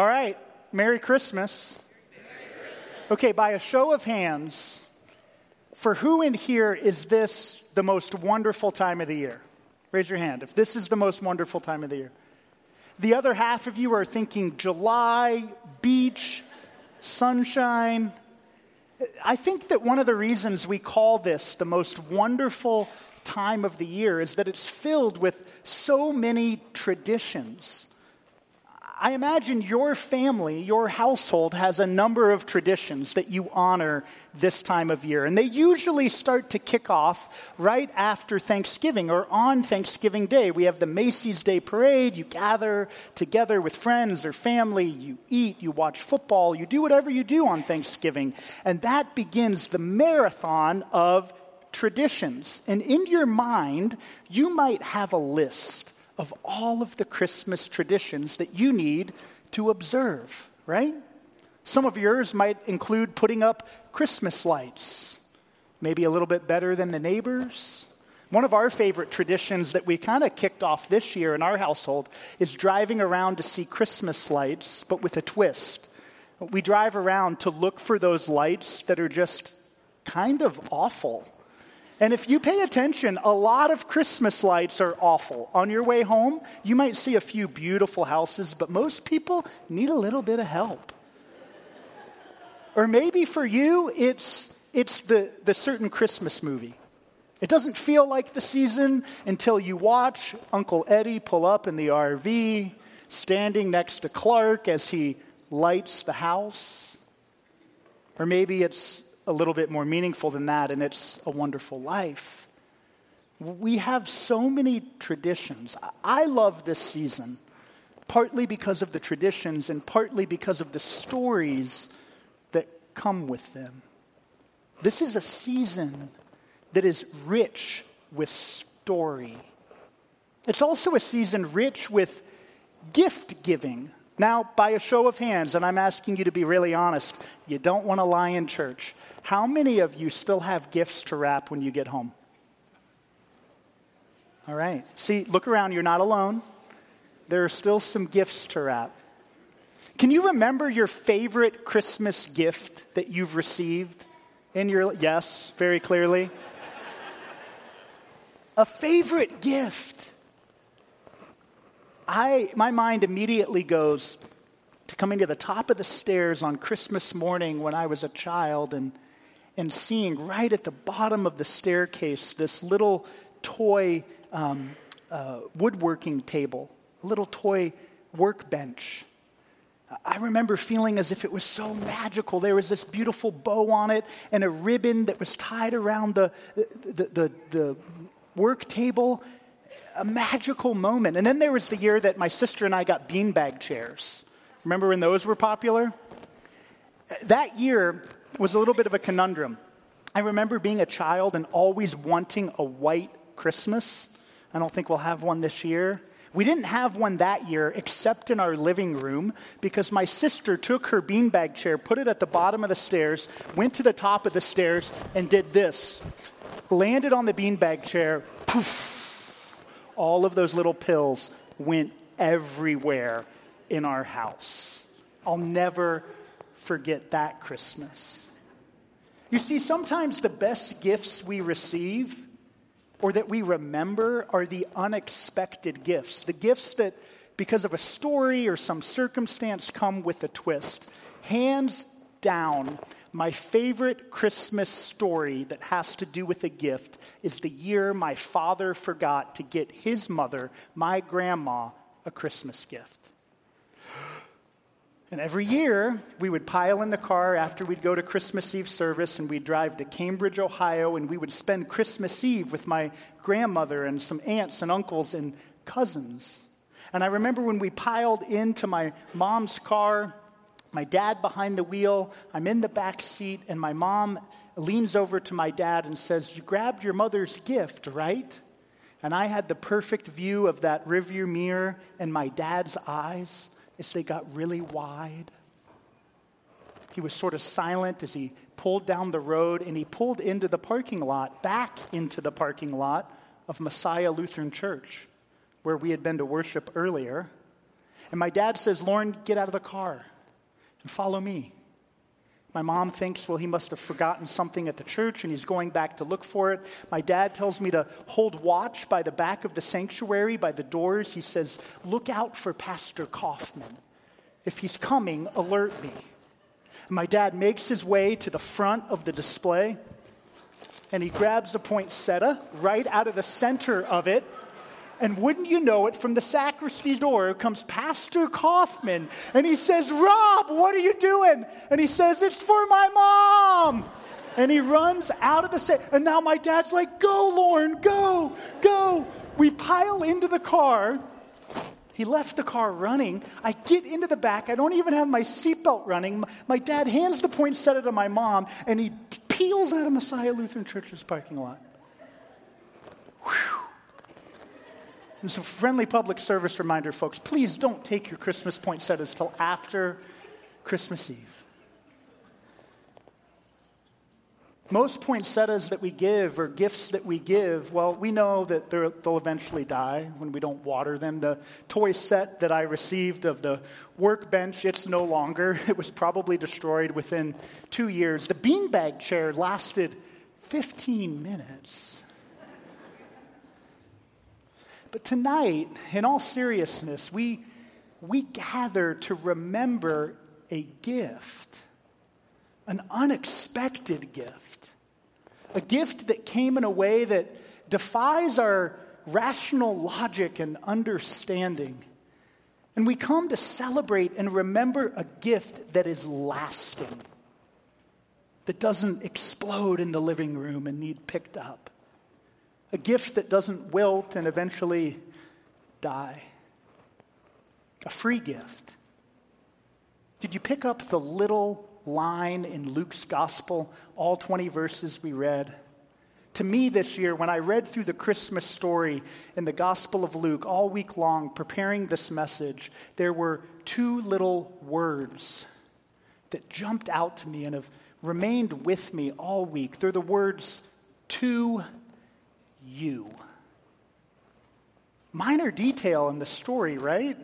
All right, Merry Christmas. Okay, by a show of hands, for who in here is this the most wonderful time of the year? Raise your hand if this is the most wonderful time of the year. The other half of you are thinking July, beach, sunshine. I think that one of the reasons we call this the most wonderful time of the year is that it's filled with so many traditions. I imagine your family, your household has a number of traditions that you honor this time of year. And they usually start to kick off right after Thanksgiving or on Thanksgiving Day. We have the Macy's Day Parade. You gather together with friends or family. You eat, you watch football, you do whatever you do on Thanksgiving. And that begins the marathon of traditions. And in your mind, you might have a list of all of the Christmas traditions that you need to observe, right? Some of yours might include putting up Christmas lights, maybe a little bit better than the neighbors. One of our favorite traditions that we kind of kicked off this year in our household is driving around to see Christmas lights, but with a twist. We drive around to look for those lights that are just kind of awful. And if you pay attention, a lot of Christmas lights are awful. On your way home, you might see a few beautiful houses, but most people need a little bit of help. Or maybe for you, it's, it's the, the certain Christmas movie. It doesn't feel like the season until you watch Uncle Eddie pull up in the RV, standing next to Clark as he lights the house. Or maybe it's a little bit more meaningful than that, and it's a wonderful life. We have so many traditions. I love this season, partly because of the traditions and partly because of the stories that come with them. This is a season that is rich with story. It's also a season rich with gift giving. Now, by a show of hands, and I'm asking you to be really honest, you don't want to lie in church. How many of you still have gifts to wrap when you get home? All right. See, look around. You're not alone. There are still some gifts to wrap. Can you remember your favorite Christmas gift that you've received in your yes, very clearly? A favorite gift. I my mind immediately goes to coming to the top of the stairs on Christmas morning when I was a child and and seeing right at the bottom of the staircase this little toy um, uh, woodworking table, a little toy workbench. I remember feeling as if it was so magical. There was this beautiful bow on it and a ribbon that was tied around the, the, the, the work table. A magical moment. And then there was the year that my sister and I got beanbag chairs. Remember when those were popular? That year, was a little bit of a conundrum. I remember being a child and always wanting a white Christmas. I don't think we'll have one this year. We didn't have one that year except in our living room because my sister took her beanbag chair, put it at the bottom of the stairs, went to the top of the stairs, and did this. Landed on the beanbag chair, poof. All of those little pills went everywhere in our house. I'll never forget that Christmas. You see, sometimes the best gifts we receive or that we remember are the unexpected gifts. The gifts that, because of a story or some circumstance, come with a twist. Hands down, my favorite Christmas story that has to do with a gift is the year my father forgot to get his mother, my grandma, a Christmas gift. And every year, we would pile in the car after we'd go to Christmas Eve service and we'd drive to Cambridge, Ohio, and we would spend Christmas Eve with my grandmother and some aunts and uncles and cousins. And I remember when we piled into my mom's car, my dad behind the wheel, I'm in the back seat, and my mom leans over to my dad and says, You grabbed your mother's gift, right? And I had the perfect view of that rearview mirror and my dad's eyes as they got really wide. He was sort of silent as he pulled down the road and he pulled into the parking lot, back into the parking lot of Messiah Lutheran Church, where we had been to worship earlier. And my dad says, Lorne, get out of the car and follow me. My mom thinks, well, he must have forgotten something at the church and he's going back to look for it. My dad tells me to hold watch by the back of the sanctuary, by the doors. He says, look out for Pastor Kaufman. If he's coming, alert me. And my dad makes his way to the front of the display and he grabs the poinsettia right out of the center of it and wouldn't you know it, from the sacristy door comes Pastor Kaufman. And he says, Rob, what are you doing? And he says, It's for my mom. And he runs out of the set. And now my dad's like, Go, Lorne, go, go. We pile into the car. He left the car running. I get into the back. I don't even have my seatbelt running. My dad hands the poinsettia to my mom, and he peels out of Messiah Lutheran Church's parking lot. And so, friendly public service reminder, folks, please don't take your Christmas poinsettias till after Christmas Eve. Most poinsettias that we give or gifts that we give, well, we know that they'll eventually die when we don't water them. The toy set that I received of the workbench, it's no longer. It was probably destroyed within two years. The beanbag chair lasted 15 minutes. But tonight, in all seriousness, we, we gather to remember a gift, an unexpected gift, a gift that came in a way that defies our rational logic and understanding. And we come to celebrate and remember a gift that is lasting, that doesn't explode in the living room and need picked up a gift that doesn't wilt and eventually die, a free gift. Did you pick up the little line in Luke's gospel, all 20 verses we read? To me this year, when I read through the Christmas story in the Gospel of Luke all week long, preparing this message, there were two little words that jumped out to me and have remained with me all week. They're the words, to you. Minor detail in the story, right?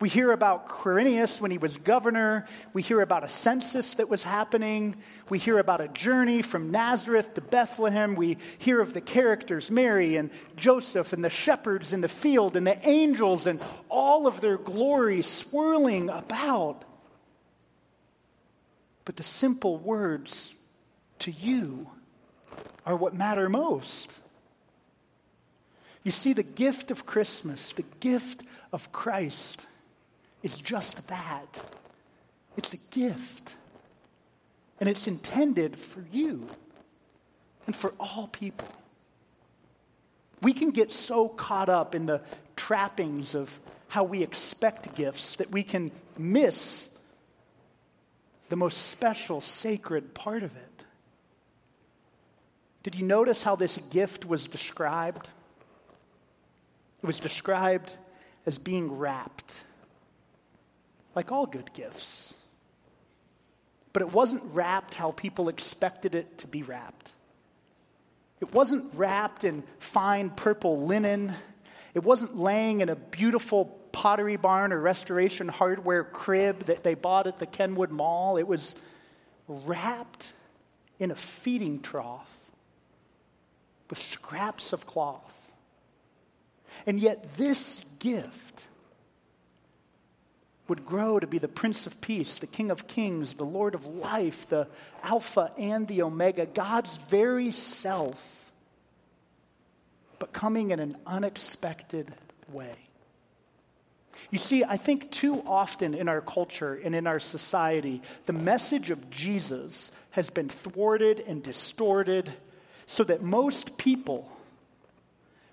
We hear about Quirinius when he was governor. We hear about a census that was happening. We hear about a journey from Nazareth to Bethlehem. We hear of the characters, Mary and Joseph and the shepherds in the field and the angels and all of their glory swirling about. But the simple words to you are what matter most. You see, the gift of Christmas, the gift of Christ, is just that. It's a gift. And it's intended for you and for all people. We can get so caught up in the trappings of how we expect gifts that we can miss the most special, sacred part of it. Did you notice how this gift was described? It was described as being wrapped, like all good gifts. But it wasn't wrapped how people expected it to be wrapped. It wasn't wrapped in fine purple linen. It wasn't laying in a beautiful pottery barn or restoration hardware crib that they bought at the Kenwood Mall. It was wrapped in a feeding trough with scraps of cloth. And yet, this gift would grow to be the Prince of Peace, the King of Kings, the Lord of Life, the Alpha and the Omega, God's very self, but coming in an unexpected way. You see, I think too often in our culture and in our society, the message of Jesus has been thwarted and distorted so that most people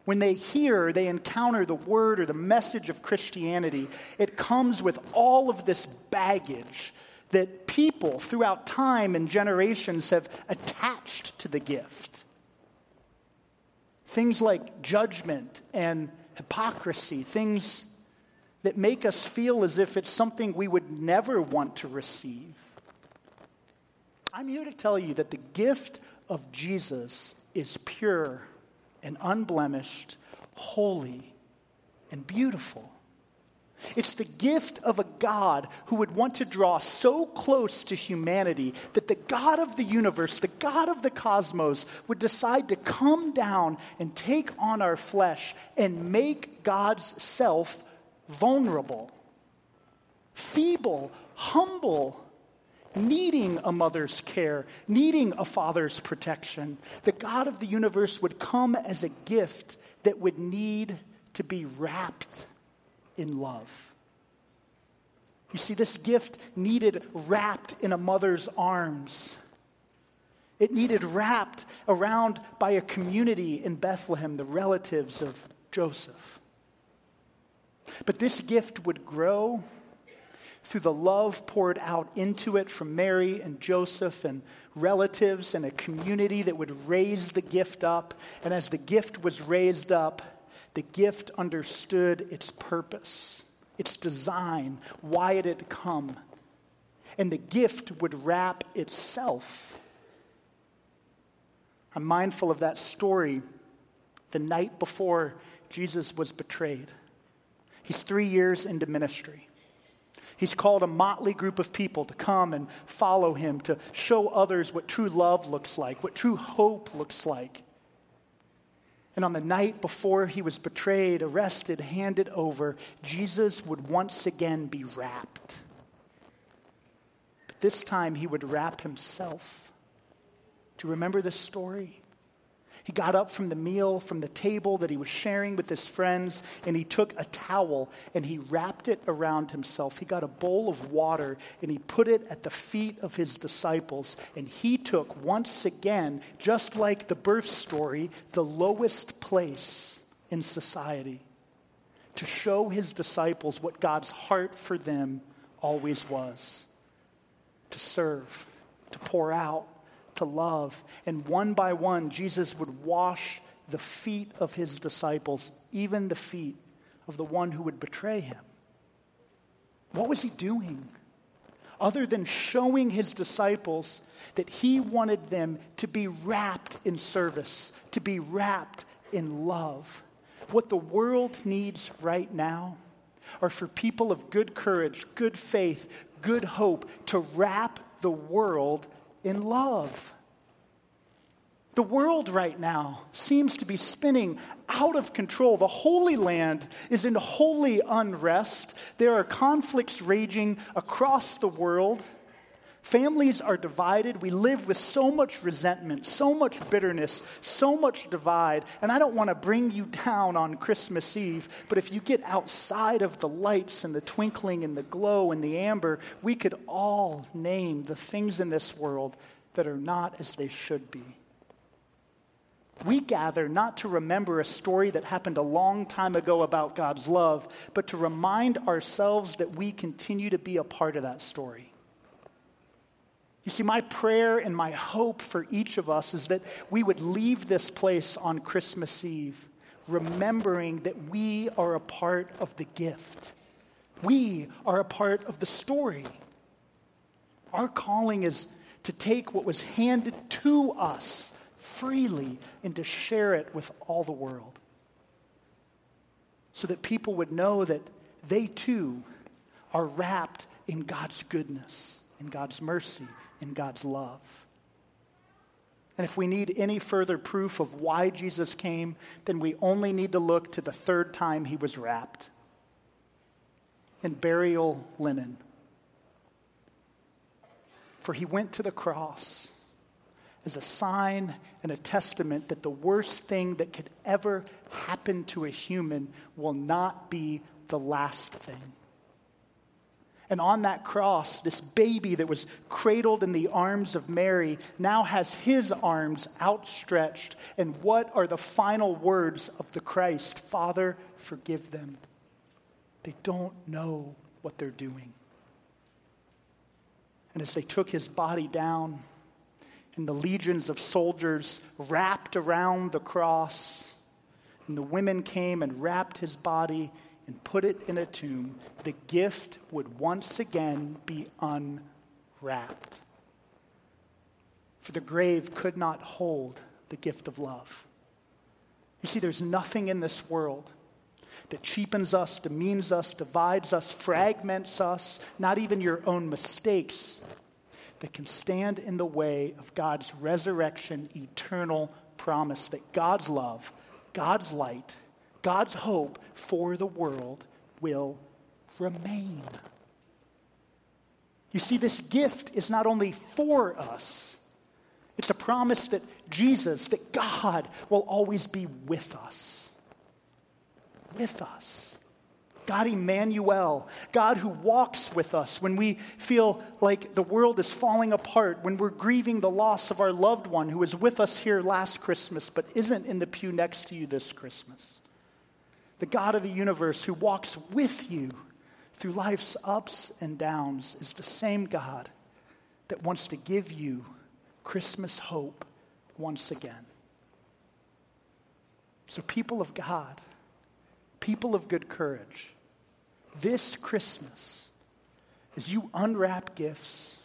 when they hear, they encounter the word or the message of Christianity, it comes with all of this baggage that people throughout time and generations have attached to the gift. Things like judgment and hypocrisy, things that make us feel as if it's something we would never want to receive. I'm here to tell you that the gift of Jesus is pure and unblemished, holy and beautiful. It's the gift of a God who would want to draw so close to humanity that the God of the universe, the God of the cosmos, would decide to come down and take on our flesh and make God's self vulnerable, feeble, humble, needing a mother's care, needing a father's protection. The God of the universe would come as a gift that would need to be wrapped in love. You see, this gift needed wrapped in a mother's arms. It needed wrapped around by a community in Bethlehem, the relatives of Joseph. But this gift would grow through the love poured out into it from Mary and Joseph and relatives and a community that would raise the gift up. And as the gift was raised up, the gift understood its purpose, its design, why it had come. And the gift would wrap itself. I'm mindful of that story the night before Jesus was betrayed. He's three years into ministry. He's called a motley group of people to come and follow him, to show others what true love looks like, what true hope looks like. And on the night before he was betrayed, arrested, handed over, Jesus would once again be wrapped. But this time he would wrap himself. Do you remember this story? He got up from the meal, from the table that he was sharing with his friends, and he took a towel and he wrapped it around himself. He got a bowl of water and he put it at the feet of his disciples. And he took, once again, just like the birth story, the lowest place in society to show his disciples what God's heart for them always was to serve, to pour out, to love. And one by one, Jesus would wash the feet of his disciples, even the feet of the one who would betray him. What was he doing? Other than showing his disciples that he wanted them to be wrapped in service, to be wrapped in love. What the world needs right now are for people of good courage, good faith, good hope to wrap the world in love. The world right now seems to be spinning out of control. The Holy Land is in holy unrest. There are conflicts raging across the world. Families are divided. We live with so much resentment, so much bitterness, so much divide. And I don't want to bring you down on Christmas Eve, but if you get outside of the lights and the twinkling and the glow and the amber, we could all name the things in this world that are not as they should be. We gather not to remember a story that happened a long time ago about God's love, but to remind ourselves that we continue to be a part of that story. You see, my prayer and my hope for each of us is that we would leave this place on Christmas Eve remembering that we are a part of the gift. We are a part of the story. Our calling is to take what was handed to us freely and to share it with all the world. So that people would know that they too are wrapped in God's goodness, in God's mercy, in God's love. And if we need any further proof of why Jesus came, then we only need to look to the third time he was wrapped in burial linen. For he went to the cross as a sign and a testament that the worst thing that could ever happen to a human will not be the last thing. And on that cross, this baby that was cradled in the arms of Mary now has his arms outstretched. And what are the final words of the Christ? Father, forgive them. They don't know what they're doing. And as they took his body down, and the legions of soldiers wrapped around the cross. And the women came and wrapped his body and put it in a tomb. The gift would once again be unwrapped. For the grave could not hold the gift of love. You see, there's nothing in this world that cheapens us, demeans us, divides us, fragments us, not even your own mistakes, that can stand in the way of God's resurrection, eternal promise that God's love, God's light, God's hope for the world will remain. You see, this gift is not only for us, it's a promise that Jesus, that God will always be with us. With us. God Emmanuel, God who walks with us when we feel like the world is falling apart, when we're grieving the loss of our loved one who was with us here last Christmas but isn't in the pew next to you this Christmas. The God of the universe who walks with you through life's ups and downs is the same God that wants to give you Christmas hope once again. So, people of God, people of good courage, this Christmas, as you unwrap gifts,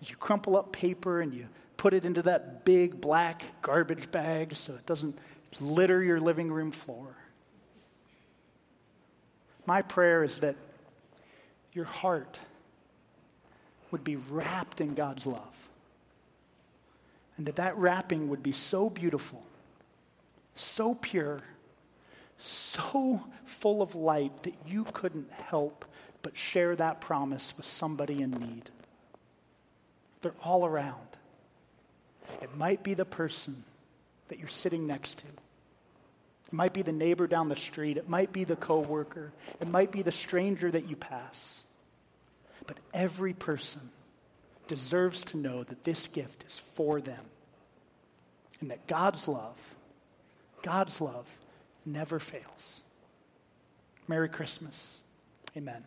as you crumple up paper and you put it into that big black garbage bag so it doesn't litter your living room floor, my prayer is that your heart would be wrapped in God's love. And that that wrapping would be so beautiful, so pure, so full of light that you couldn't help but share that promise with somebody in need. They're all around. It might be the person that you're sitting next to. It might be the neighbor down the street. It might be the coworker. It might be the stranger that you pass. But every person deserves to know that this gift is for them. And that God's love, God's love never fails. Merry Christmas. Amen.